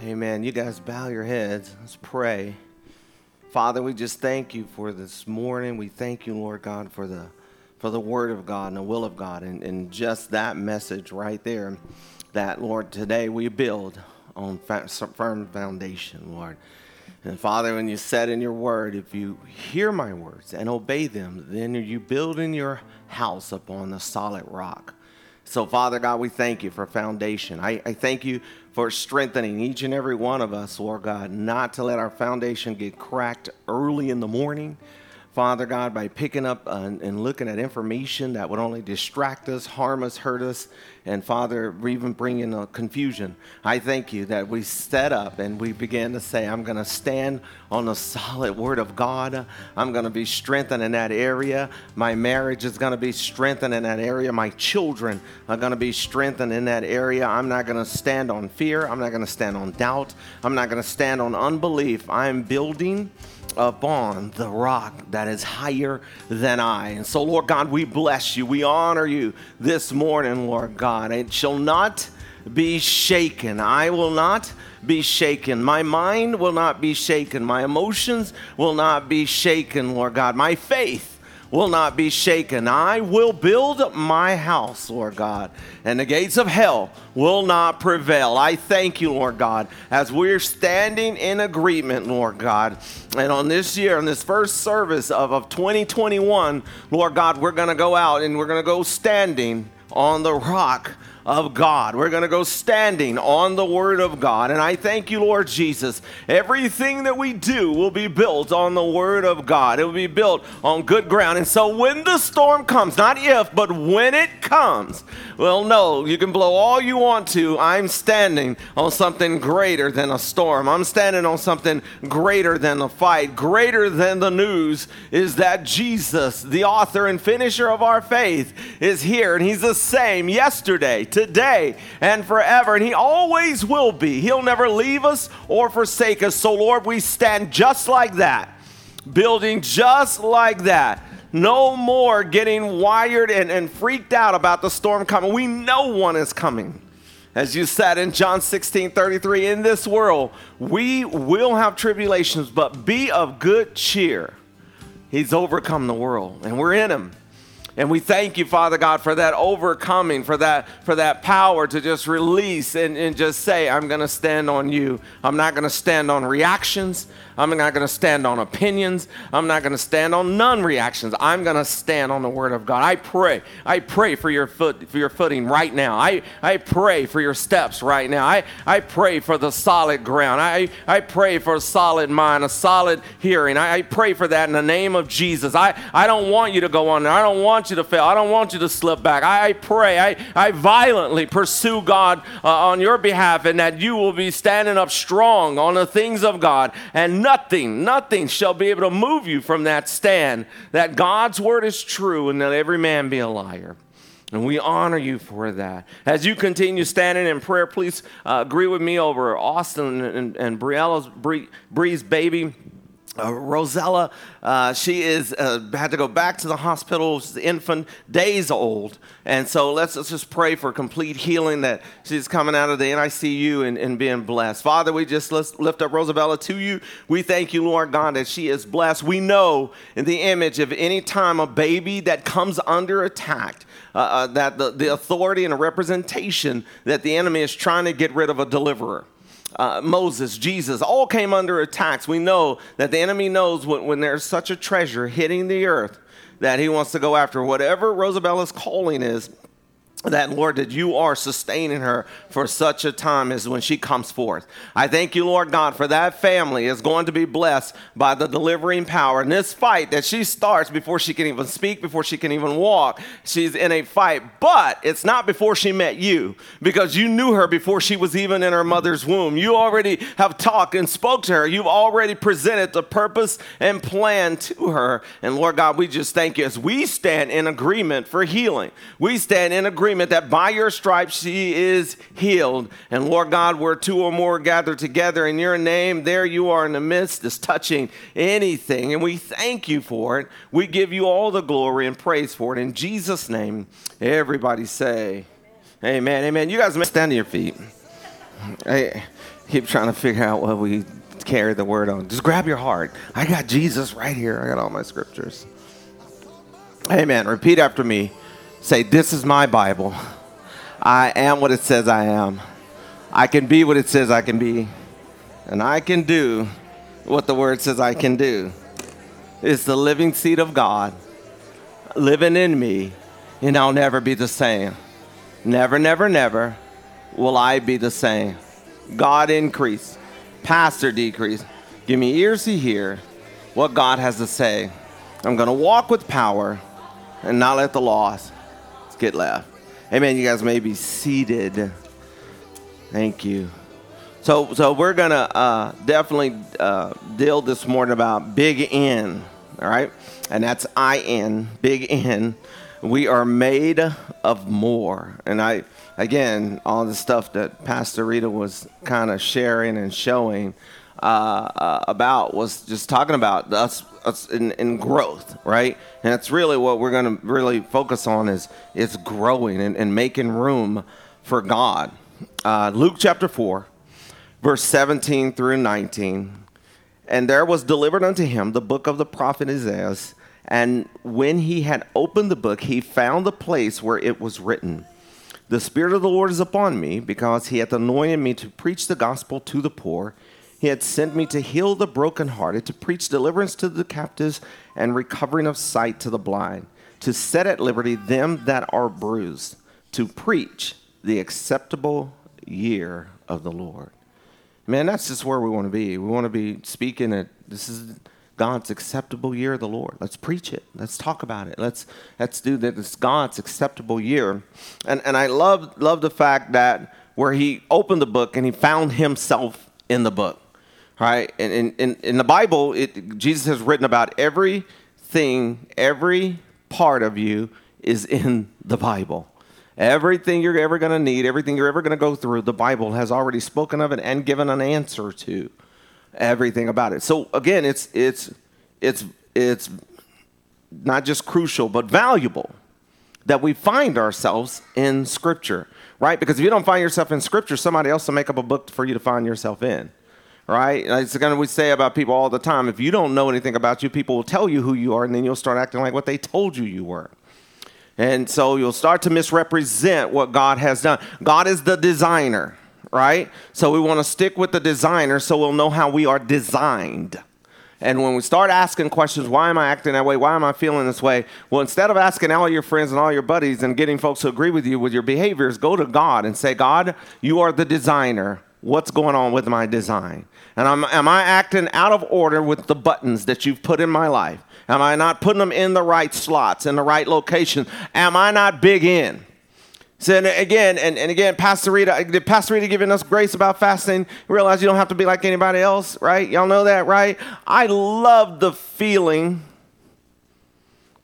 Amen. You guys bow your heads. Let's pray. Father, we just thank you for this morning. We thank you, Lord God, for the for the word of God and the will of God and, and just that message right there that, Lord, today we build on firm foundation, Lord. And Father, when you said in your word, if you hear my words and obey them, then you building your house upon the solid rock. So, Father God, we thank you for foundation. I, I thank you for strengthening each and every one of us, Lord God, not to let our foundation get cracked early in the morning, Father God, by picking up and, and looking at information that would only distract us, harm us, hurt us, and Father, even bring in a confusion. I thank you that we set up and we began to say, I'm going to stand on the solid word of God. I'm going to be strengthened in that area. My marriage is going to be strengthened in that area. My children are going to be strengthened in that area. I'm not going to stand on fear. I'm not going to stand on doubt. I'm not going to stand on unbelief. I'm building upon the rock that is higher than I. And so, Lord God, we bless you. We honor you this morning, Lord God. It shall not be shaken. I will not be shaken. My mind will not be shaken. My emotions will not be shaken, Lord God. My faith will not be shaken. I will build my house, Lord God, and the gates of hell will not prevail. I thank you, Lord God, as we're standing in agreement, Lord God. And on this year, on this first service of, of 2021, Lord God, we're going to go out and we're going to go standing on the rock of God. We're going to go standing on the Word of God. And I thank you, Lord Jesus. Everything that we do will be built on the Word of God, it will be built on good ground. And so when the storm comes, not if, but when it comes, well, no, you can blow all you want to. I'm standing on something greater than a storm. I'm standing on something greater than a fight, greater than the news is that Jesus, the author and finisher of our faith, is here. And He's the same yesterday, today and forever. And He always will be. He'll never leave us or forsake us. So, Lord, we stand just like that, building just like that. No more getting wired and, and freaked out about the storm coming. We know one is coming. As you said in John 16 33, in this world, we will have tribulations, but be of good cheer. He's overcome the world, and we're in Him. And we thank you, Father God, for that overcoming, for that, for that power to just release and, and just say, I'm going to stand on you. I'm not going to stand on reactions. I'm not going to stand on opinions. I'm not going to stand on none reactions. I'm going to stand on the word of God. I pray. I pray for your foot for your footing right now. I, I pray for your steps right now. I, I pray for the solid ground. I, I pray for a solid mind, a solid hearing. I, I pray for that in the name of Jesus. I, I don't want you to go on. I don't want you to fail. I don't want you to slip back. I, pray. I, I violently pursue God uh, on your behalf and that you will be standing up strong on the things of God and nothing, nothing shall be able to move you from that stand that God's word is true and that every man be a liar. And we honor you for that. As you continue standing in prayer, please uh, agree with me over Austin and, and Briella's, Bree's baby. Uh, Rosella, uh, she is uh, had to go back to the hospital. She's infant, days old, and so let's, let's just pray for complete healing that she's coming out of the NICU and, and being blessed. Father, we just lift up Rosabella to you. We thank you, Lord God, that she is blessed. We know in the image of any time a baby that comes under attack, uh, uh, that the, the authority and representation that the enemy is trying to get rid of a deliverer uh, Moses, Jesus, all came under attacks. We know that the enemy knows when, when there's such a treasure hitting the earth that he wants to go after whatever Rosabella's calling is that Lord, that you are sustaining her for such a time as when she comes forth. I thank you, Lord God, for that family is going to be blessed by the delivering power. And this fight that she starts before she can even speak, before she can even walk, she's in a fight. But it's not before she met you, because you knew her before she was even in her mother's womb. You already have talked and spoke to her. You've already presented the purpose and plan to her. And Lord God, we just thank you as we stand in agreement for healing. We stand in agreement agreement that by your stripes she is healed. And Lord God, where two or more gathered together in your name, there you are in the midst, is touching anything. And we thank you for it. We give you all the glory and praise for it. In Jesus' name, everybody say, Amen. Amen. You guys may stand on your feet. Hey. keep trying to figure out what we carry the word on. Just grab your heart. I got Jesus right here. I got all my scriptures. Amen. Repeat after me. Say, This is my Bible. I am what it says I am. I can be what it says I can be. And I can do what the word says I can do. It's the living seed of God living in me, and I'll never be the same. Never, never, never will I be the same. God increase, pastor decrease. Give me ears to hear what God has to say. I'm going to walk with power and not let the loss get left. Amen. You guys may be seated. Thank you. So, so we're to uh, definitely uh, deal this morning about Big In, all right? And that's I N, Big In. We are made of more. And I, again, all the stuff that Pastor Rita was kind of sharing and showing uh, uh, about was just talking about us in, in growth, right? And that's really what we're going to really focus on is, is growing and, and making room for God. Uh, Luke chapter 4, verse 17 through 19. And there was delivered unto him the book of the prophet Isaiah. And when he had opened the book, he found the place where it was written. The Spirit of the Lord is upon me, because he hath anointed me to preach the gospel to the poor. He had sent me to heal the brokenhearted, to preach deliverance to the captives, and recovering of sight to the blind, to set at liberty them that are bruised, to preach the acceptable year of the Lord. Man, that's just where we want to be. We want to be speaking at this is God's acceptable year of the Lord. Let's preach it. Let's talk about it. Let's let's do that. It's God's acceptable year. And and I love love the fact that where he opened the book and he found himself in the book. Right? And in, in, in the Bible, it, Jesus has written about everything, every part of you is in the Bible. Everything you're ever going to need, everything you're ever going to go through, the Bible has already spoken of it and given an answer to everything about it. So again, it's it's it's it's not just crucial but valuable that we find ourselves in scripture, right? Because if you don't find yourself in scripture, somebody else will make up a book for you to find yourself in. Right? It's kind of we say about people all the time. If you don't know anything about you, people will tell you who you are, and then you'll start acting like what they told you you were. And so you'll start to misrepresent what God has done. God is the designer, right? So we want to stick with the designer so we'll know how we are designed. And when we start asking questions, why am I acting that way? Why am I feeling this way? Well, instead of asking all your friends and all your buddies and getting folks to agree with you with your behaviors, go to God and say, God, you are the designer. What's going on with my design? And I'm, am I acting out of order with the buttons that you've put in my life? Am I not putting them in the right slots, in the right location? Am I not big in? So again, and, and again, Pastor Rita, did Pastor Rita giving us grace about fasting? Realize you don't have to be like anybody else, right? Y'all know that, right? I love the feeling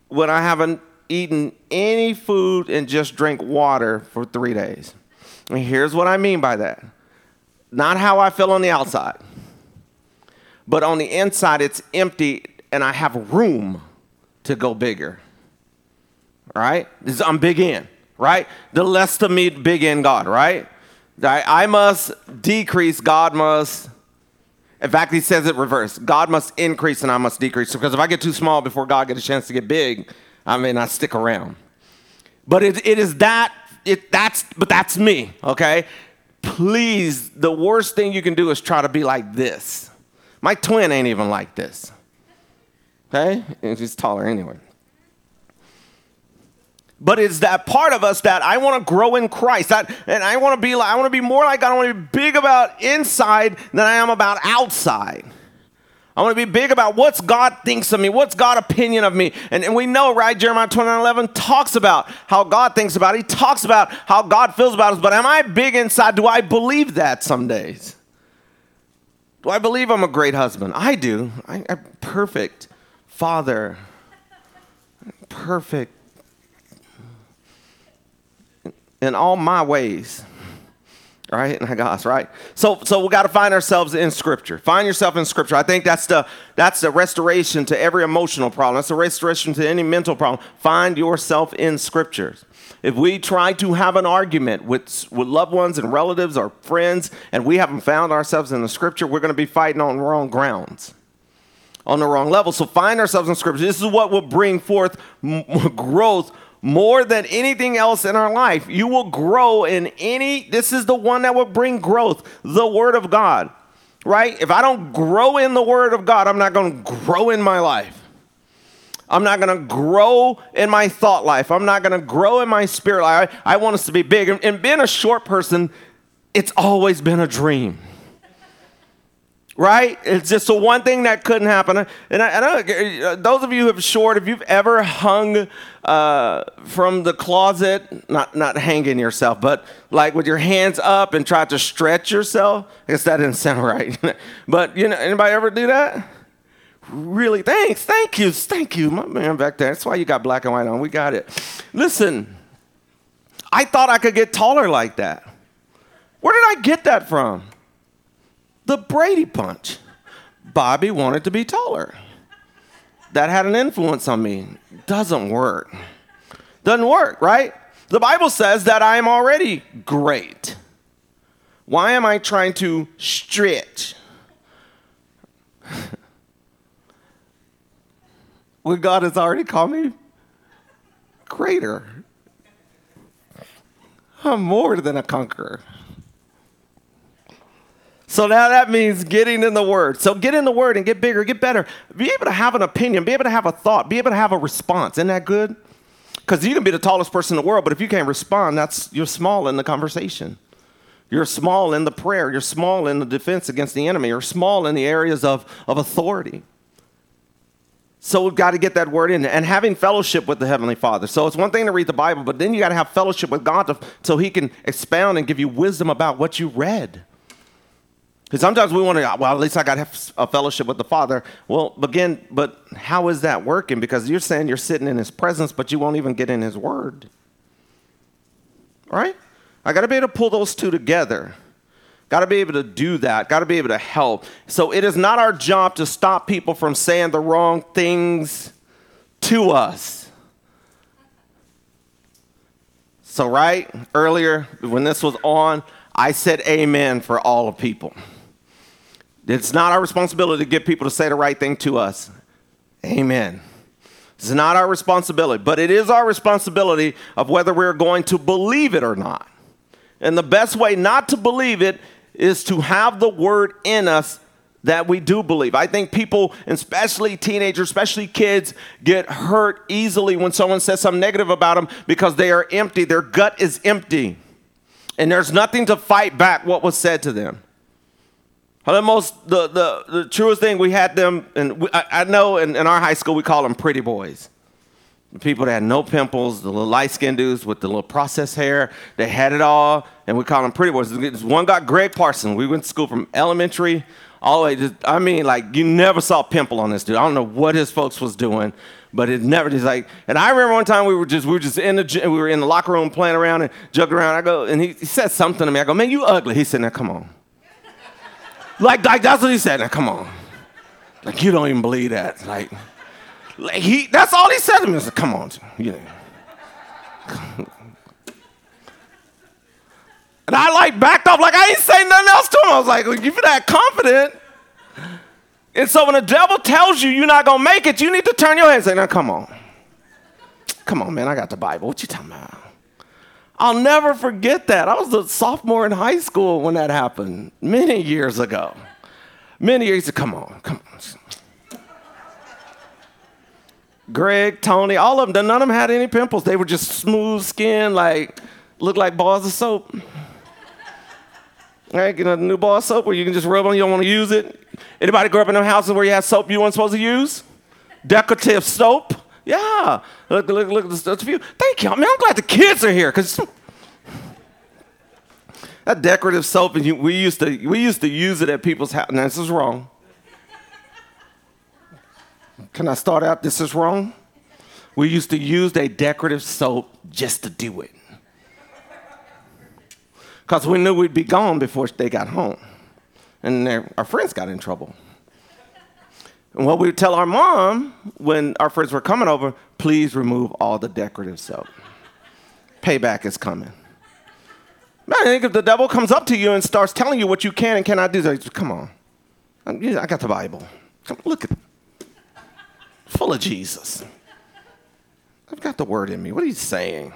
when I haven't eaten any food and just drink water for three days. And here's what I mean by that. Not how I feel on the outside, but on the inside, it's empty and I have room to go bigger. Right? I'm big in right? The less to me, big in God, right? I must decrease, God must. In fact, he says it reverse. God must increase and I must decrease. Because if I get too small before God gets a chance to get big, I may not stick around. But it, it is that, it, that's, but that's me, okay? Please, the worst thing you can do is try to be like this. My twin ain't even like this. Okay? And she's taller anyway but it's that part of us that I want to grow in Christ. That, and I want to be like, I want to be more like God. I want to be big about inside than I am about outside. I want to be big about what's God thinks of me, what's God opinion of me. And, and we know, right, Jeremiah 29 11 talks about how God thinks about it. He talks about how God feels about us. But am I big inside? Do I believe that some days? Do I believe I'm a great husband? I do. I, I'm perfect father, perfect in all my ways. Right? My gosh, right? So, so we got to find ourselves in Scripture. Find yourself in Scripture. I think that's the that's the restoration to every emotional problem. That's the restoration to any mental problem. Find yourself in Scriptures. If we try to have an argument with, with loved ones and relatives or friends, and we haven't found ourselves in the Scripture, we're going to be fighting on wrong grounds, on the wrong level. So find ourselves in Scripture. This is what will bring forth m- growth more than anything else in our life. You will grow in any, this is the one that will bring growth, the Word of God, right? If I don't grow in the Word of God, I'm not going to grow in my life. I'm not going to grow in my thought life. I'm not going to grow in my spirit life. I, I want us to be big. And, and being a short person, it's always been a dream right? It's just the one thing that couldn't happen. And I, uh, those of you who have short, if you've ever hung uh, from the closet, not not hanging yourself, but like with your hands up and tried to stretch yourself. I guess that didn't sound right. but you know, anybody ever do that? Really? Thanks. Thank you. Thank you, my man back there. That's why you got black and white on. We got it. Listen, I thought I could get taller like that. Where did I get that from? The Brady Bunch. Bobby wanted to be taller. That had an influence on me. Doesn't work. Doesn't work, right? The Bible says that I am already great. Why am I trying to stretch? when God has already called me greater. I'm more than a conqueror. So now that means getting in the Word. So get in the Word and get bigger, get better. Be able to have an opinion, be able to have a thought, be able to have a response. Isn't that good? Because you can be the tallest person in the world, but if you can't respond, that's you're small in the conversation. You're small in the prayer. You're small in the defense against the enemy. You're small in the areas of, of authority. So we've got to get that word in and having fellowship with the Heavenly Father. So it's one thing to read the Bible, but then you got to have fellowship with God to, so He can expound and give you wisdom about what you read. Because sometimes we want to, well, at least I got a fellowship with the Father. Well, begin, but how is that working? Because you're saying you're sitting in His presence, but you won't even get in His Word. Right? I got to be able to pull those two together. Got to be able to do that. Got to be able to help. So it is not our job to stop people from saying the wrong things to us. So, right earlier when this was on, I said amen for all of people. It's not our responsibility to get people to say the right thing to us. Amen. It's not our responsibility, but it is our responsibility of whether we're going to believe it or not. And the best way not to believe it is to have the word in us that we do believe. I think people, especially teenagers, especially kids, get hurt easily when someone says something negative about them because they are empty. Their gut is empty. And there's nothing to fight back what was said to them. The most, the, the, the truest thing we had them, and we, I, I, know in, in our high school we call them pretty boys. The people that had no pimples, the little light skinned dudes with the little processed hair, they had it all, and we call them pretty boys. One got Greg Parson. We went to school from elementary all the way to, I mean, like, you never saw a pimple on this dude. I don't know what his folks was doing, but it never just like. And I remember one time we were just we were just in the we were in the locker room playing around and joking around. I go and he, he said something to me. I go, man, you ugly. He said, now come on. Like, like that's what he said. Now come on. Like you don't even believe that. Like, like he that's all he said to me. I said, come on, you know. And I like backed off, like I ain't saying nothing else to him. I was like, if you're that confident. And so when the devil tells you you're not gonna make it, you need to turn your head and say, now come on. Come on, man, I got the Bible. What you talking about? I'll never forget that. I was a sophomore in high school when that happened, many years ago. Many years ago. Come on, come on. Greg, Tony, all of them, none of them had any pimples. They were just smooth skin, like, looked like balls of soap. Right, get a new bar of soap where you can just rub on, you don't want to use it. Anybody grow up in them houses where you had soap you weren't supposed to use? Decorative soap? Yeah. Look, look, look, that's a few. Thank you. I mean, I'm glad the kids are here because that decorative soap, and we used to we used to use it at people's house. Now this is wrong. Can I start out? This is wrong. We used to use a decorative soap just to do it. because we knew we'd be gone before they got home. And our friends got in trouble. And what we would tell our mom when our friends were coming over, please remove all the decorative soap. Payback is coming. Man, I think if the devil comes up to you and starts telling you what you can and cannot do, like, come on. I got the Bible. Come, look at it. Full of Jesus. I've got the word in me. What are you saying?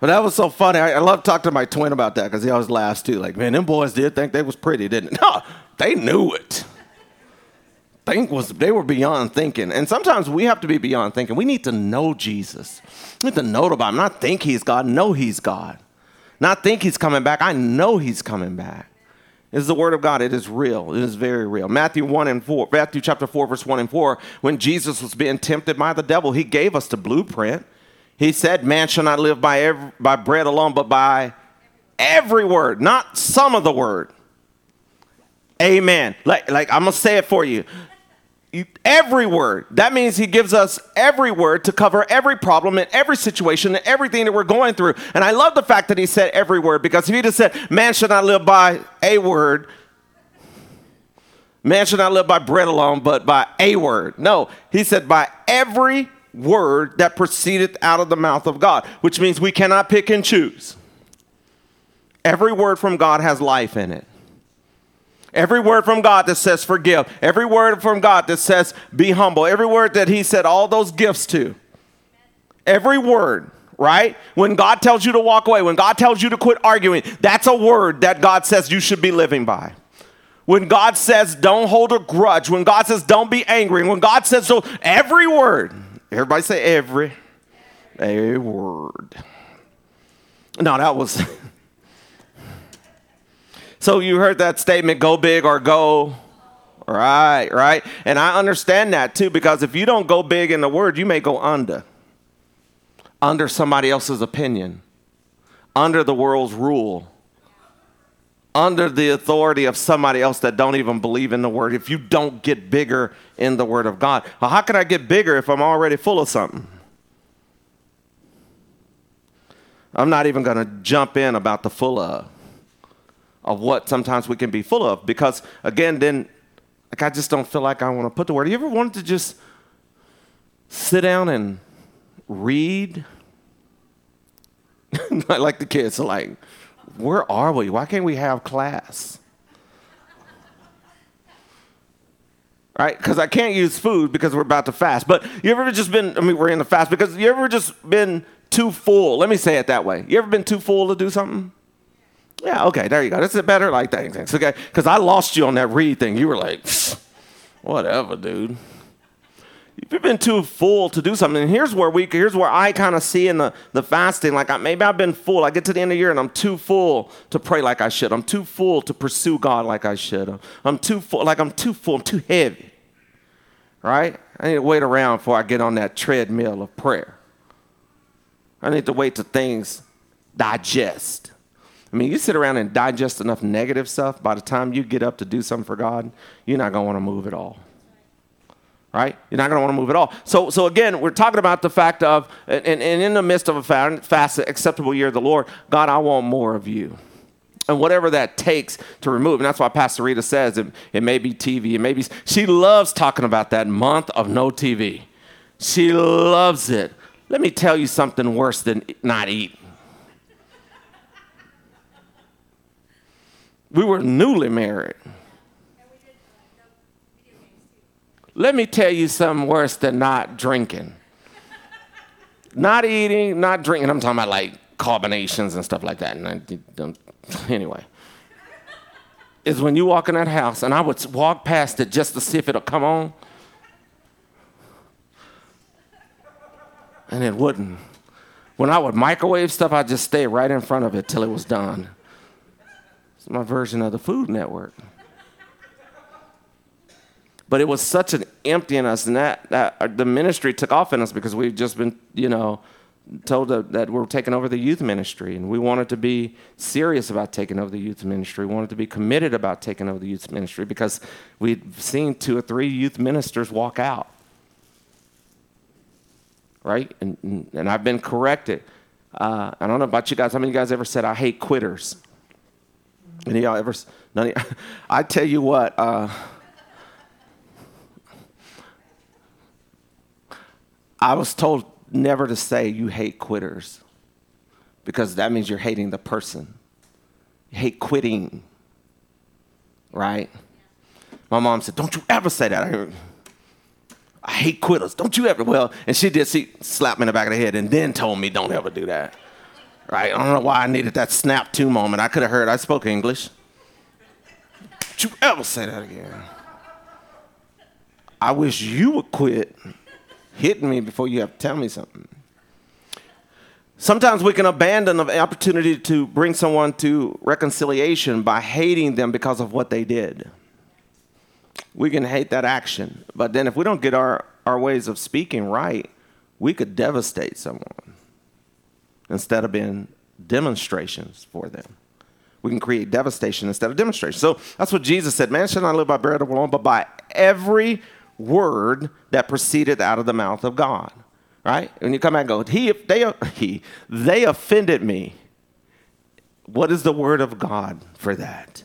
But that was so funny. I, I love talking to my twin about that because he always laughs too. Like, man, them boys did think they was pretty, didn't they? No, they knew it. Think was they were beyond thinking. And sometimes we have to be beyond thinking. We need to know Jesus. We need to know about him. Not think he's God, know he's God. Not think he's coming back. I know he's coming back. It's the word of God. It is real. It is very real. Matthew 1 and 4, Matthew chapter 4, verse 1 and 4, when Jesus was being tempted by the devil, he gave us the blueprint. He said, Man shall not live by, every, by bread alone, but by every word, not some of the word. Amen. Like, like I'm going to say it for you every word. That means he gives us every word to cover every problem and every situation and everything that we're going through. And I love the fact that he said every word because if he just said, man should not live by a word, man should not live by bread alone, but by a word. No, he said by every word that proceedeth out of the mouth of God, which means we cannot pick and choose. Every word from God has life in it. Every word from God that says forgive, every word from God that says be humble, every word that He said all those gifts to, every word, right? When God tells you to walk away, when God tells you to quit arguing, that's a word that God says you should be living by. When God says don't hold a grudge, when God says don't be angry, when God says so, every word, everybody say every, a word. No, that was. So you heard that statement go big or go. Right, right. And I understand that too because if you don't go big in the word, you may go under. Under somebody else's opinion, under the world's rule, under the authority of somebody else that don't even believe in the word. If you don't get bigger in the word of God, well, how can I get bigger if I'm already full of something? I'm not even going to jump in about the full of of what sometimes we can be full of. Because again, then like I just don't feel like I want to put the word. You ever wanted to just sit down and read? like the kids are like, where are we? Why can't we have class? right? Because I can't use food because we're about to fast. But you ever just been, I mean, we're in the fast because you ever just been too full? Let me say it that way. You ever been too full to do something? Yeah, okay, there you go. That's it better? Like, thanks, thanks. Okay, because I lost you on that read thing. You were like, whatever, dude. You've been too full to do something. And here's where we, here's where I kind of see in the, the fasting, like I, maybe I've been full. I get to the end of the year and I'm too full to pray like I should. I'm too full to pursue God like I should. I'm, I'm too full, like I'm too full, I'm too heavy. Right? I need to wait around before I get on that treadmill of prayer. I need to wait till things digest. I mean, you sit around and digest enough negative stuff, by the time you get up to do something for God, you're not going to want to move at all. Right? You're not going to want to move at all. So, so again, we're talking about the fact of, and, and in the midst of a fast, acceptable year of the Lord, God, I want more of you. And whatever that takes to remove. And that's why Pastor Rita says it, it may be TV, it may be, she loves talking about that month of no TV. She loves it. Let me tell you something worse than not eating. We were newly married. Let me tell you something worse than not drinking. not eating, not drinking. I'm talking about like carbonations and stuff like that. And I, um, anyway, is when you walk in that house, and I would walk past it just to see if it'll come on, and it wouldn't. When I would microwave stuff, I'd just stay right in front of it till it was done. It's my version of the Food Network. But it was such an empty in us, and that, that uh, the ministry took off in us because we've just been, you know, told that, we're taking over the youth ministry, and we wanted to be serious about taking over the youth ministry. We wanted to be committed about taking over the youth ministry because we'd seen two or three youth ministers walk out. Right? And, and I've been corrected. Uh, I don't know about you guys. How many of you guys ever said, I hate quitters? Any y'all ever? None of, I tell you what. Uh, I was told never to say you hate quitters because that means you're hating the person. You hate quitting, right? My mom said, Don't you ever say that. I, I hate quitters. Don't you ever. Well, and she did. She slapped me in the back of the head and then told me, Don't ever do that. Right? I don't know why I needed that snap to moment. I could have heard I spoke English. Don't you ever say that again. I wish you would quit hitting me before you have to tell me something. Sometimes we can abandon the opportunity to bring someone to reconciliation by hating them because of what they did. We can hate that action, but then if we don't get our, our ways of speaking right, we could devastate someone instead of being demonstrations for them. We can create devastation instead of demonstration. So that's what Jesus said man shall not live by bread alone, but by every word that proceeded out of the mouth of God. Right? When you come back and go, he, they, he, they offended me. What is the word of God for that?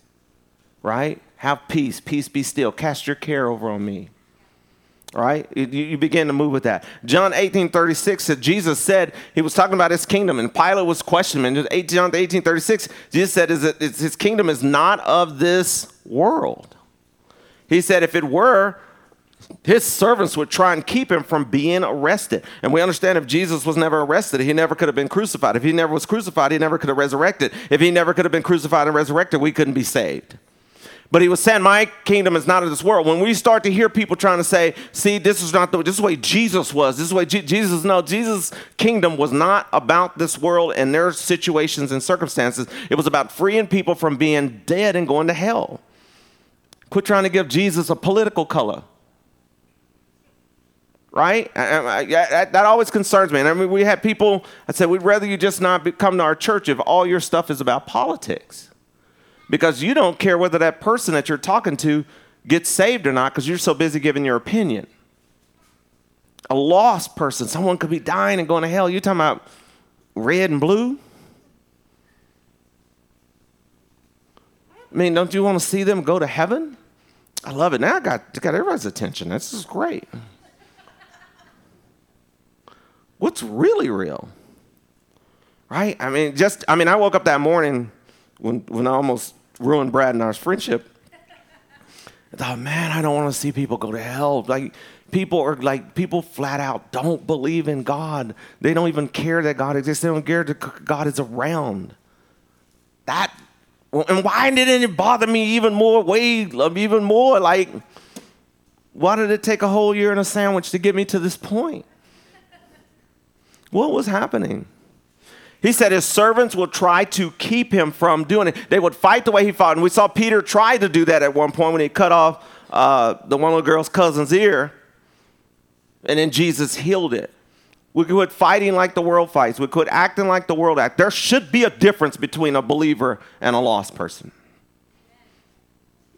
Right? Have peace. Peace be still. Cast your care over on me. Right? You, begin to move with that. John 18 36 said, Jesus said, he was talking about his kingdom, and Pilate was questioning him. John 18 36, Jesus said, is that his kingdom is not of this world. He said, if it were, his servants would try and keep him from being arrested. And we understand if Jesus was never arrested, he never could have been crucified. If he never was crucified, he never could have resurrected. If he never could have been crucified and resurrected, we couldn't be saved. But he was saying, My kingdom is not of this world. When we start to hear people trying to say, See, this is not the this is the way Jesus was. This is the way Je- Jesus, no, Jesus' kingdom was not about this world and their situations and circumstances. It was about freeing people from being dead and going to hell. Quit trying to give Jesus a political color right? I, I, that, that, always concerns me. And I mean, we have people, I said, we'd rather you just not be, come to our church if all your stuff is about politics. Because you don't care whether that person that you're talking to gets saved or not because you're so busy giving your opinion. A lost person, someone could be dying and going to hell. You're talking about red and blue? I mean, don't you want to see them go to heaven? I love it. Now I got, got everybody's attention. This is great what's really real? Right? I mean, just, I mean, I woke up that morning when, when I almost ruined Brad and our friendship. I thought, man, I don't want to see people go to hell. Like, people are like, people flat out don't believe in God. They don't even care that God exists. They don't care that God is around. That, and why didn't it bother me even more, way, um, even more? Like, why did it take a whole year and a sandwich to get me to this point? What was happening? He said his servants will try to keep him from doing it. They would fight the way he fought. And we saw Peter try to do that at one point when he cut off uh, the one little girl's cousin's ear. And then Jesus healed it. We quit fighting like the world fights. We quit acting like the world acts. There should be a difference between a believer and a lost person.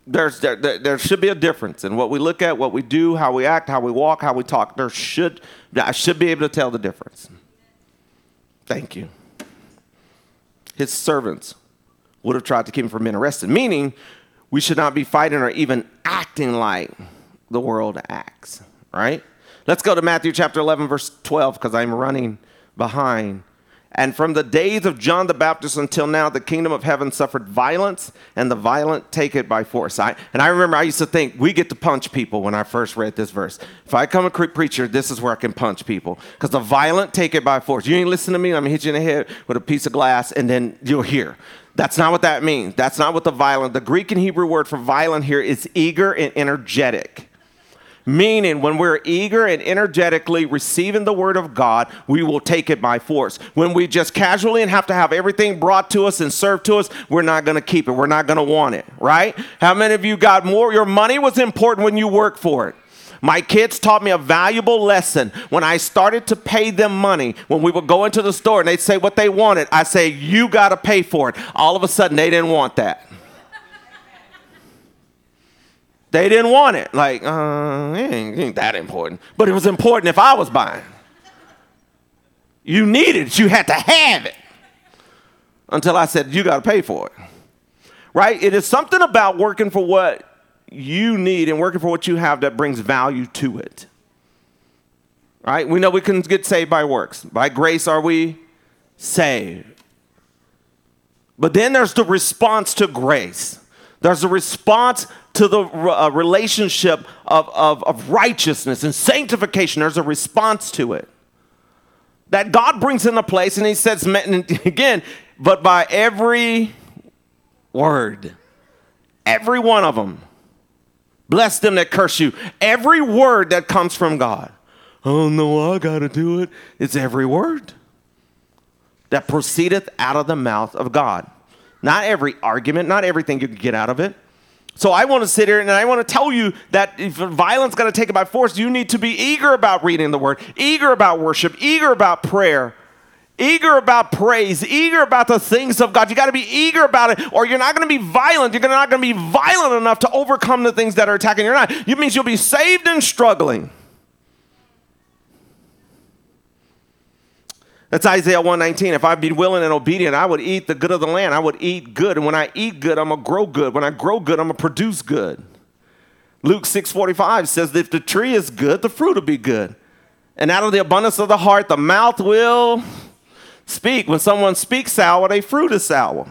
There's, there, there should be a difference in what we look at, what we do, how we act, how we walk, how we talk. There should, I should be able to tell the difference. Thank you. His servants would have tried to keep him from being arrested, meaning we should not be fighting or even acting like the world acts, right? Let's go to Matthew chapter 11, verse 12, because I'm running behind. And from the days of John the Baptist until now, the kingdom of heaven suffered violence, and the violent take it by force. I, and I remember I used to think we get to punch people when I first read this verse. If I come a preacher, this is where I can punch people because the violent take it by force. You ain't listen to me. I'm gonna hit you in the head with a piece of glass, and then you'll hear. That's not what that means. That's not what the violent. The Greek and Hebrew word for violent here is eager and energetic. Meaning, when we're eager and energetically receiving the word of God, we will take it by force. When we just casually and have to have everything brought to us and served to us, we're not going to keep it. We're not going to want it, right? How many of you got more? Your money was important when you worked for it. My kids taught me a valuable lesson when I started to pay them money. When we would go into the store and they'd say what they wanted, I say, You got to pay for it. All of a sudden, they didn't want that. They didn't want it. Like, uh, it ain't, it ain't that important. But it was important if I was buying. You needed it. You had to have it. Until I said, you got to pay for it. right? It is something about working for what you need and working for what you have that brings value to it. Right? We know we can get saved by works. By grace are we saved. But then there's the response to grace. There's a response to the uh, relationship of, of, of righteousness and sanctification. There's a response to it. That God brings in into place, and He says, again, but by every word, every one of them. Bless them that curse you. Every word that comes from God. Oh no, I gotta do it. It's every word that proceedeth out of the mouth of God. Not every argument, not everything you can get out of it. So I want to sit here and I want to tell you that if violence is going to take it by force, you need to be eager about reading the word, eager about worship, eager about prayer, eager about praise, eager about the things of God. You got to be eager about it, or you're not going to be violent. You're not going to be violent enough to overcome the things that are attacking. You're not. It means you'll be saved and struggling. That's Isaiah 119. If I'd be willing and obedient, I would eat the good of the land. I would eat good. And when I eat good, I'm to grow good. When I grow good, I'm to produce good. Luke 6:45 says that if the tree is good, the fruit will be good. And out of the abundance of the heart, the mouth will speak. When someone speaks sour, they fruit is sour.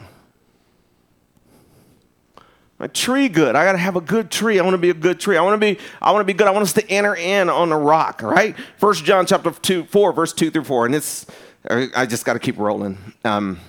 A tree good. I gotta have a good tree. I want to be a good tree. I want to be, I want to be good. I want us to enter in on the rock, right? First John chapter 2, 4, verse 2 through 4. And it's I just got to keep rolling. Um,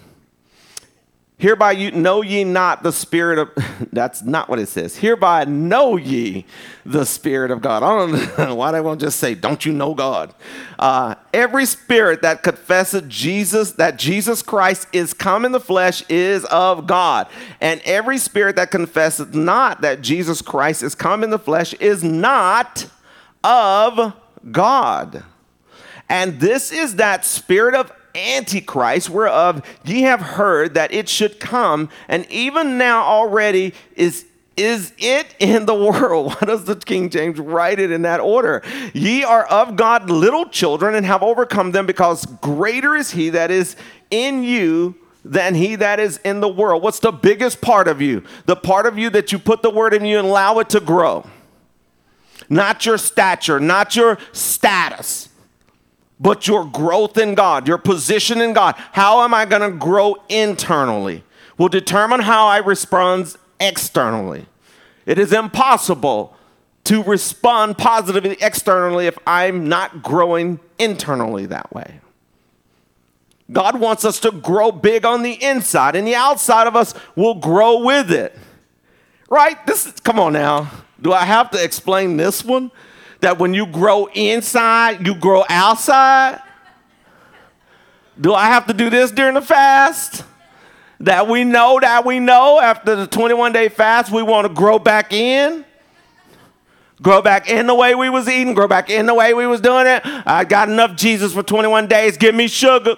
Hereby you know ye not the spirit of that's not what it says. Hereby know ye the spirit of God. I don't know why they won't just say, "Don't you know God?" Uh, every spirit that confesses Jesus, that Jesus Christ is come in the flesh, is of God, and every spirit that confesses not that Jesus Christ is come in the flesh is not of God. And this is that spirit of Antichrist, whereof ye have heard that it should come, and even now already is is it in the world? Why does the King James write it in that order? Ye are of God little children and have overcome them, because greater is he that is in you than he that is in the world. What's the biggest part of you? The part of you that you put the word in you and allow it to grow. Not your stature, not your status but your growth in God, your position in God. How am I going to grow internally will determine how I respond externally. It is impossible to respond positively externally if I'm not growing internally that way. God wants us to grow big on the inside, and the outside of us will grow with it. Right? This is, come on now. Do I have to explain this one? That when you grow inside, you grow outside? Do I have to do this during the fast? That we know that we know after the 21 day fast, we want to grow back in? Grow back in the way we was eating, grow back in the way we was doing it. I got enough Jesus for 21 days, give me sugar.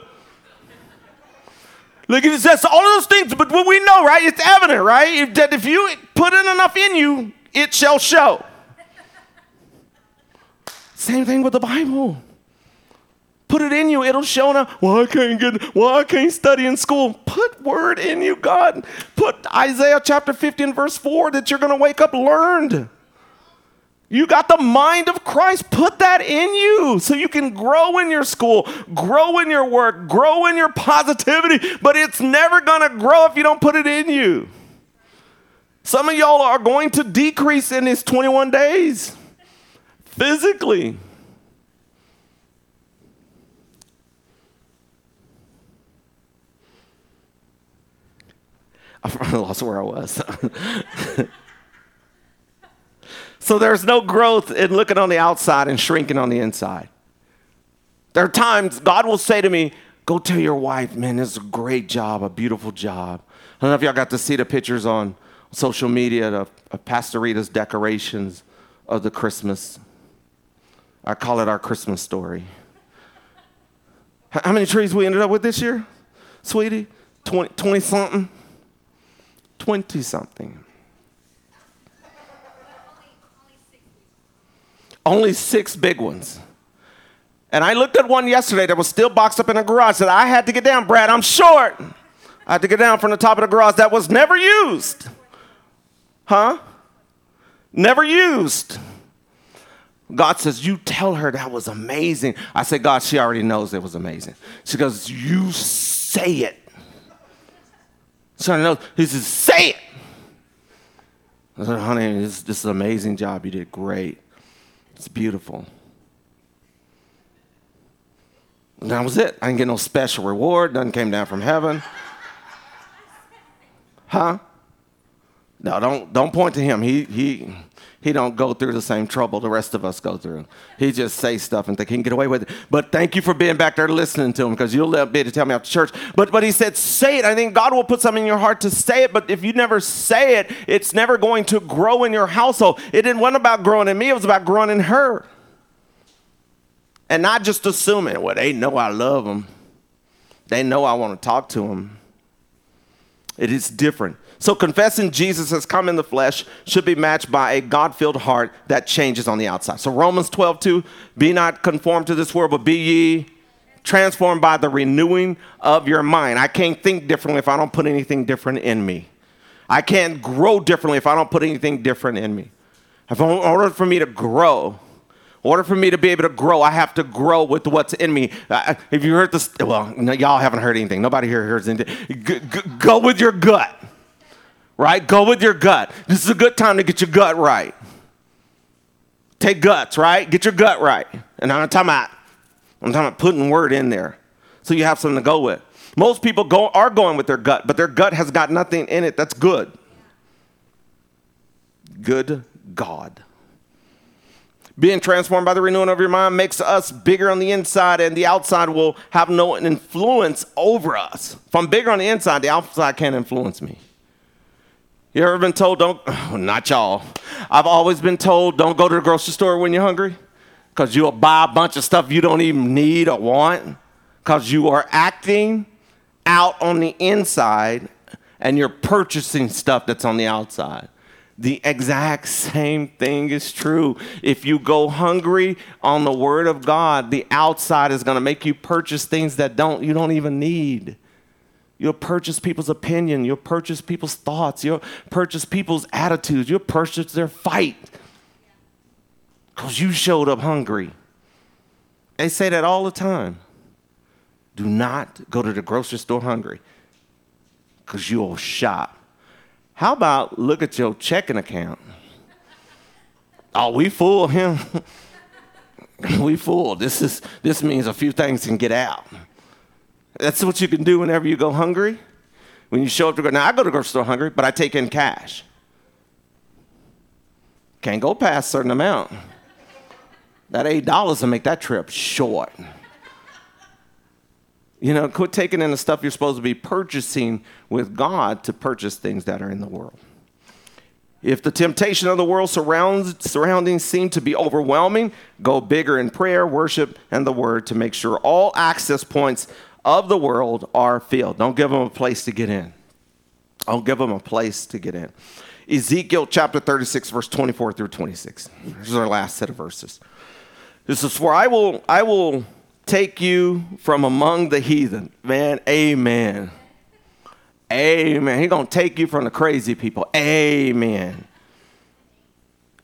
Look, at says all of those things, but we know, right? It's evident, right? That if you put in enough in you, it shall show. Same thing with the Bible. Put it in you, it'll show up. Well, I can't get, well, I can't study in school. Put word in you, God. Put Isaiah chapter 15, verse 4 that you're going to wake up learned. You got the mind of Christ. Put that in you so you can grow in your school, grow in your work, grow in your positivity, but it's never going to grow if you don't put it in you. Some of y'all are going to decrease in these 21 days physically. I lost where I was. so there's no growth in looking on the outside and shrinking on the inside. There are times God will say to me, Go tell your wife, man, this is a great job, a beautiful job. I don't know if y'all got to see the pictures on social media of Pastor Rita's decorations of the Christmas I call it our Christmas story. How many trees we ended up with this year, sweetie? 20, 20 something? 20 something. Only six big ones. And I looked at one yesterday that was still boxed up in a garage. that I had to get down, Brad. I'm short. I had to get down from the top of the garage that was never used. Huh? Never used. God says, You tell her that was amazing. I said, God, she already knows it was amazing. She goes, You say it. She already knows. He says, Say it. I said, Honey, this, this is an amazing job. You did great. It's beautiful. And that was it. I didn't get no special reward. Nothing came down from heaven. Huh? No, don't don't point to him. He he he don't go through the same trouble the rest of us go through. He just say stuff and think he can get away with it. But thank you for being back there listening to him because you'll be able to tell me after church. But but he said, say it. I think God will put something in your heart to say it. But if you never say it, it's never going to grow in your household. It didn't wasn't about growing in me. It was about growing in her. And not just assuming, well, they know I love them. They know I want to talk to them. It is different. So confessing Jesus has come in the flesh should be matched by a God-filled heart that changes on the outside. So Romans 12, 2, be not conformed to this world, but be ye transformed by the renewing of your mind. I can't think differently if I don't put anything different in me. I can't grow differently if I don't put anything different in me. If in order for me to grow, in order for me to be able to grow, I have to grow with what's in me. Uh, if you heard this, well, no, y'all haven't heard anything. Nobody here hears anything. G- g- go with your gut right? Go with your gut. This is a good time to get your gut right. Take guts, right? Get your gut right. And I'm talking about, I'm talking about putting word in there so you have something to go with. Most people go, are going with their gut, but their gut has got nothing in it that's good. Good God. Being transformed by the renewing of your mind makes us bigger on the inside, and the outside will have no influence over us. If I'm bigger on the inside, the outside can't influence me. You ever been told, don't, not y'all. I've always been told, don't go to the grocery store when you're hungry because you'll buy a bunch of stuff you don't even need or want because you are acting out on the inside and you're purchasing stuff that's on the outside. The exact same thing is true. If you go hungry on the word of God, the outside is going to make you purchase things that don't you don't even need. You'll purchase people's opinion. You'll purchase people's thoughts. You'll purchase people's attitudes. You'll purchase their fight because you showed up hungry. They say that all the time. Do not go to the grocery store hungry because you'll shop. How about look at your checking account? Oh, we fool him. we fool. This is this means a few things can get out. That's what you can do whenever you go hungry. When you show up to go, now I go to grocery store hungry, but I take in cash. Can't go past a certain amount. That eight dollars will make that trip short. You know, quit taking in the stuff you're supposed to be purchasing with God to purchase things that are in the world. If the temptation of the world surrounds, surroundings seem to be overwhelming, go bigger in prayer, worship, and the word to make sure all access points of the world are filled. Don't give them a place to get in. Don't give them a place to get in. Ezekiel chapter 36, verse 24 through 26. This is our last set of verses. This is for I will I will take you from among the heathen. Man, amen. Amen. He's gonna take you from the crazy people. Amen.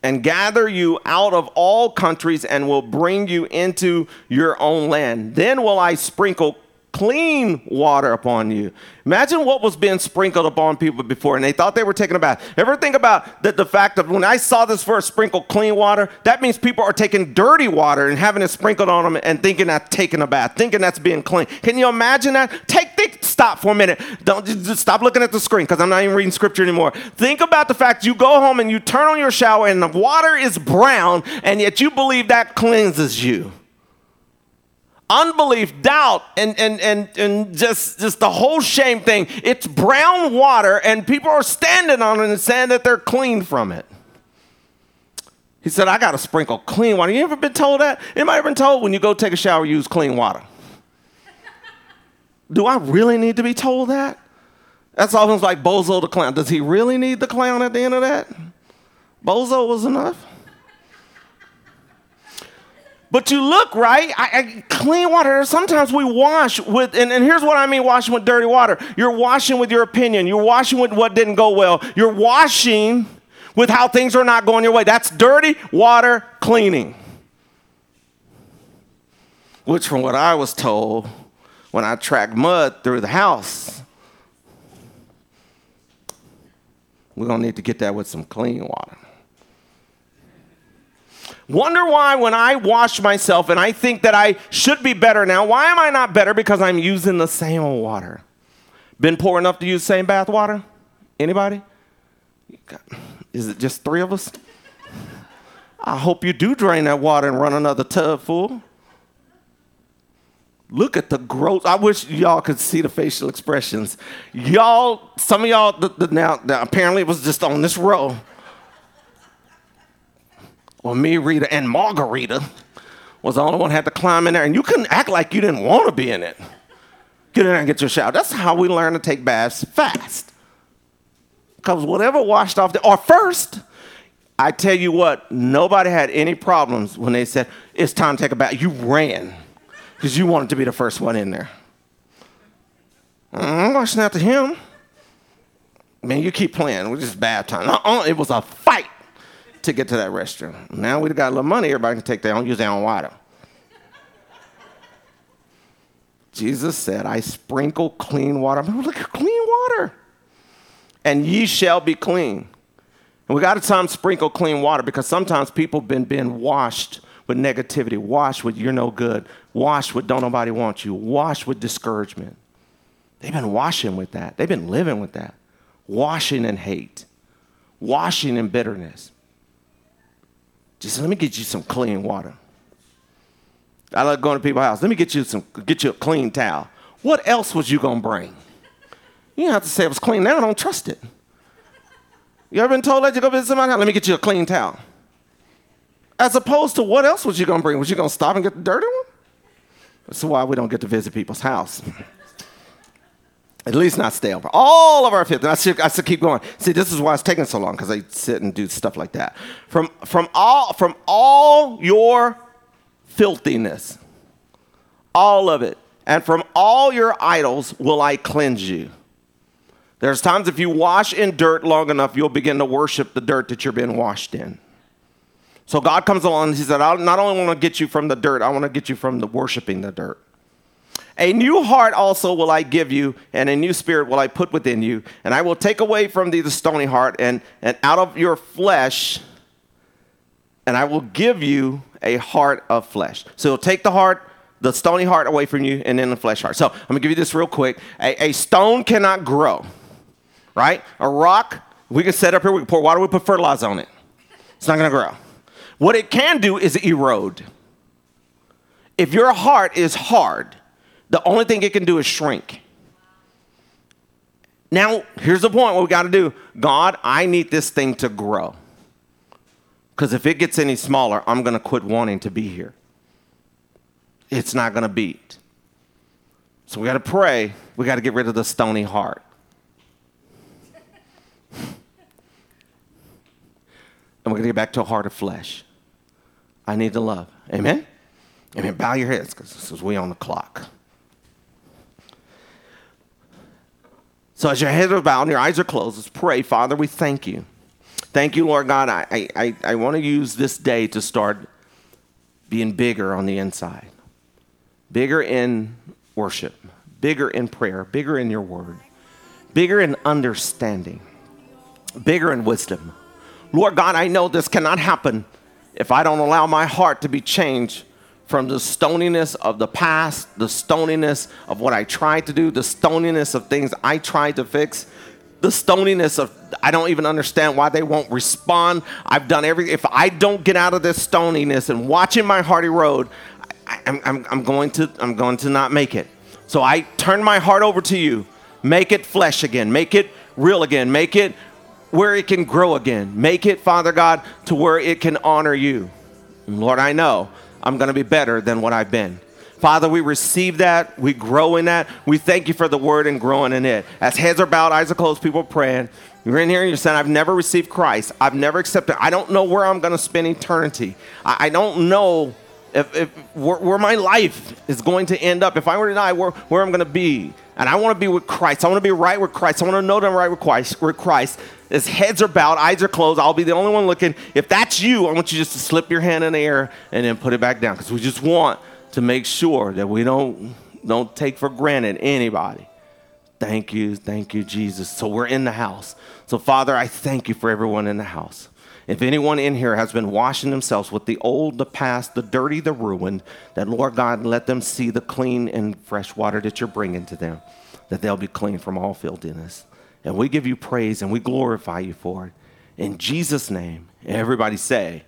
And gather you out of all countries and will bring you into your own land. Then will I sprinkle clean water upon you. Imagine what was being sprinkled upon people before, and they thought they were taking a bath. Ever think about the, the fact that when I saw this verse, sprinkle clean water, that means people are taking dirty water and having it sprinkled on them and thinking that's taking a bath, thinking that's being clean. Can you imagine that? Take, think, stop for a minute. Don't just stop looking at the screen because I'm not even reading scripture anymore. Think about the fact you go home and you turn on your shower and the water is brown, and yet you believe that cleanses you unbelief, doubt, and, and, and, and just, just the whole shame thing. It's brown water, and people are standing on it and saying that they're clean from it. He said, I got to sprinkle clean water. You ever been told that? Anybody ever been told when you go take a shower, use clean water? Do I really need to be told that? That's almost like Bozo the clown. Does he really need the clown at the end of that? Bozo was enough. But you look right, I, I, clean water. Sometimes we wash with, and, and here's what I mean washing with dirty water. You're washing with your opinion, you're washing with what didn't go well, you're washing with how things are not going your way. That's dirty water cleaning. Which, from what I was told when I tracked mud through the house, we're to need to get that with some clean water. Wonder why when I wash myself and I think that I should be better now, why am I not better? Because I'm using the same old water. Been poor enough to use the same bath water? Anybody? Is it just three of us? I hope you do drain that water and run another tub full. Look at the growth. I wish y'all could see the facial expressions. Y'all, some of y'all, the, the, now, now, apparently it was just on this row. Well, me, Rita, and Margarita was the only one had to climb in there, and you couldn't act like you didn't want to be in it. Get in there and get your shower. That's how we learn to take baths fast. Because whatever washed off the, or first, I tell you what, nobody had any problems when they said, it's time to take a bath. You ran because you wanted to be the first one in there. I'm washing to him. Man, you keep playing. Was just bath time. Uh-uh, it was a fight to get to that restroom. Now we've got a little money, everybody can take their own, use their own water. Jesus said, I sprinkle clean water. I'm look at clean water. And ye shall be clean. And we got to time sprinkle clean water because sometimes people been being washed with negativity, washed with you're no good, washed with don't nobody want you, washed with discouragement. They've been washing with that. They've been living with that. Washing in hate, washing in bitterness. Jesus, let me get you some clean water. I like going to people's house. Let me get you some, get you a clean towel. What else was you gonna bring? You don't have to say it was clean now. I don't trust it. You ever been told that you go visit somebody? Let me get you a clean towel. As opposed to what else was you gonna bring? Was you gonna stop and get the dirty one? That's why we don't get to visit people's house. At least not stay over. All of our fifth. I should, I should keep going. See, this is why it's taking so long because I sit and do stuff like that. From from all from all your filthiness, all of it, and from all your idols will I cleanse you. There's times if you wash in dirt long enough, you'll begin to worship the dirt that you're being washed in. So God comes along and He said, I not only want to get you from the dirt, I want to get you from the worshiping the dirt. A new heart also will I give you, and a new spirit will I put within you, and I will take away from thee the stony heart, and, and out of your flesh, and I will give you a heart of flesh. So take the heart, the stony heart away from you, and then the flesh heart. So I'm gonna give you this real quick. A, a stone cannot grow, right? A rock, we can set up here, we can pour water, we put fertilizer on it. It's not gonna grow. What it can do is erode. If your heart is hard, the only thing it can do is shrink. Now, here's the point what we got to do God, I need this thing to grow. Because if it gets any smaller, I'm going to quit wanting to be here. It's not going to beat. So we got to pray. We got to get rid of the stony heart. And we're going to get back to a heart of flesh. I need to love. Amen? Amen. Bow your heads because we on the clock. So as your heads are bowed and your eyes are closed, let's pray. Father, we thank you. Thank you, Lord God. I, I, I want to use this day to start being bigger on the inside, bigger in worship, bigger in prayer, bigger in your word, bigger in understanding, bigger in wisdom. Lord God, I know this cannot happen if I don't allow my heart to be changed from the stoniness of the past, the stoniness of what I tried to do, the stoniness of things I tried to fix, the stoniness of I don't even understand why they won't respond. I've done everything. If I don't get out of this stoniness and watching my hearty road, I, am I'm, I'm going to I'm going to not make it. So I turn my heart over to you. Make it flesh again. Make it real again. Make it where it can grow again. Make it, Father God, to where it can honor you. Lord, I know I'm going to be better than what I've been. Father, we receive that. We grow in that. We thank you for the word and growing in it. As heads are bowed, eyes are closed, people praying. You're in here and you're saying, I've never received Christ. I've never accepted. I don't know where I'm going to spend eternity. I, I don't know if, if where, where my life is going to end up, if I were to die, where, where I'm going to be. And I want to be with Christ. I want to be right with Christ. I want to know that I'm right with Christ. With Christ. His heads are bowed, eyes are closed. I'll be the only one looking. If that's you, I want you just to slip your hand in the air and then put it back down because we just want to make sure that we don't don't take for granted anybody. Thank you, thank you, Jesus. So we're in the house. So Father, I thank you for everyone in the house. If anyone in here has been washing themselves with the old, the past, the dirty, the ruined, that Lord God, let them see the clean and fresh water that you're bringing to them, that they'll be clean from all filthiness. And we give you praise and we glorify you for it. In Jesus' name, everybody say,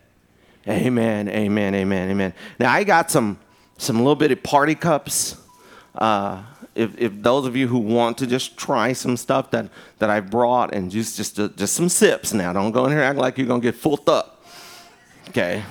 Amen, amen, amen, amen. Now, I got some, some little bitty party cups. Uh, if, if those of you who want to just try some stuff that, that I brought and just just uh, just some sips now, don't go in here act like you're gonna get full up. Okay,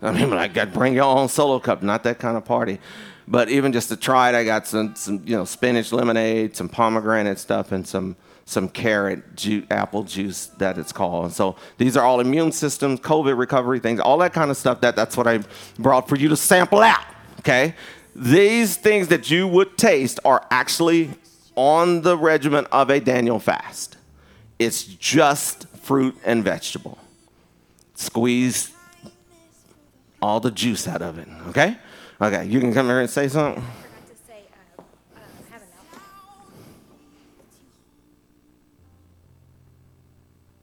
I mean, like, got bring your own solo cup, not that kind of party. But even just to try it, I got some some you know spinach lemonade, some pomegranate stuff, and some some carrot ju- apple juice that it's called. And so these are all immune systems, COVID recovery things, all that kind of stuff. That that's what I brought for you to sample out. Okay, these things that you would taste are actually on the regimen of a Daniel fast. It's just fruit and vegetable. Squeeze all the juice out of it, okay? Okay, you can come here and say something.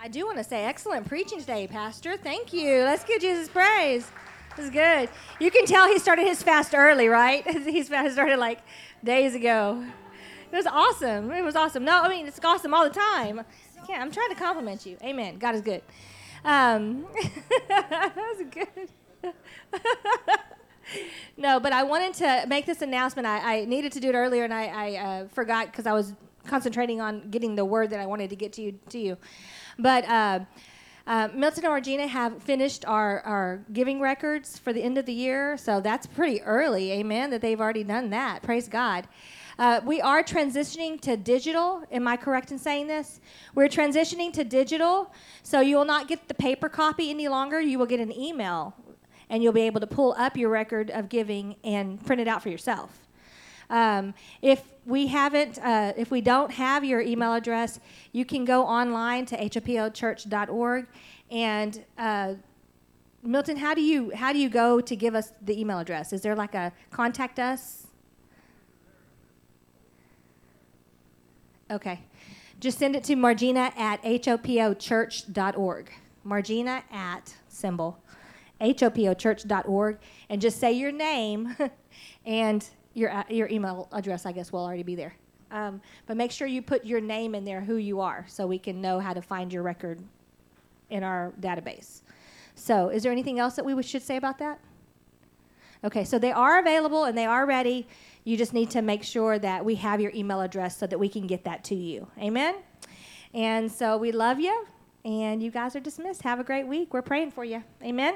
I do want to say excellent preaching today, Pastor. Thank you. Let's give Jesus praise. It's good. You can tell he started his fast early, right? He's started like days ago. It was awesome. It was awesome. No, I mean it's awesome all the time. Yeah, I'm trying to compliment you. Amen. God is good. Um, that was good. no, but I wanted to make this announcement. I, I needed to do it earlier, and I, I uh, forgot because I was concentrating on getting the word that I wanted to get to you. To you. But uh, uh, Milton and Regina have finished our, our giving records for the end of the year, so that's pretty early, amen, that they've already done that. Praise God. Uh, we are transitioning to digital. Am I correct in saying this? We're transitioning to digital, so you will not get the paper copy any longer. You will get an email, and you'll be able to pull up your record of giving and print it out for yourself. Um, if we haven't, uh, if we don't have your email address, you can go online to hopochurch.org. And uh, Milton, how do you how do you go to give us the email address? Is there like a contact us? Okay, just send it to Margina at hopochurch.org. Margina at symbol hopochurch.org, and just say your name and your, your email address, I guess, will already be there. Um, but make sure you put your name in there, who you are, so we can know how to find your record in our database. So, is there anything else that we should say about that? Okay, so they are available and they are ready. You just need to make sure that we have your email address so that we can get that to you. Amen? And so we love you, and you guys are dismissed. Have a great week. We're praying for you. Amen?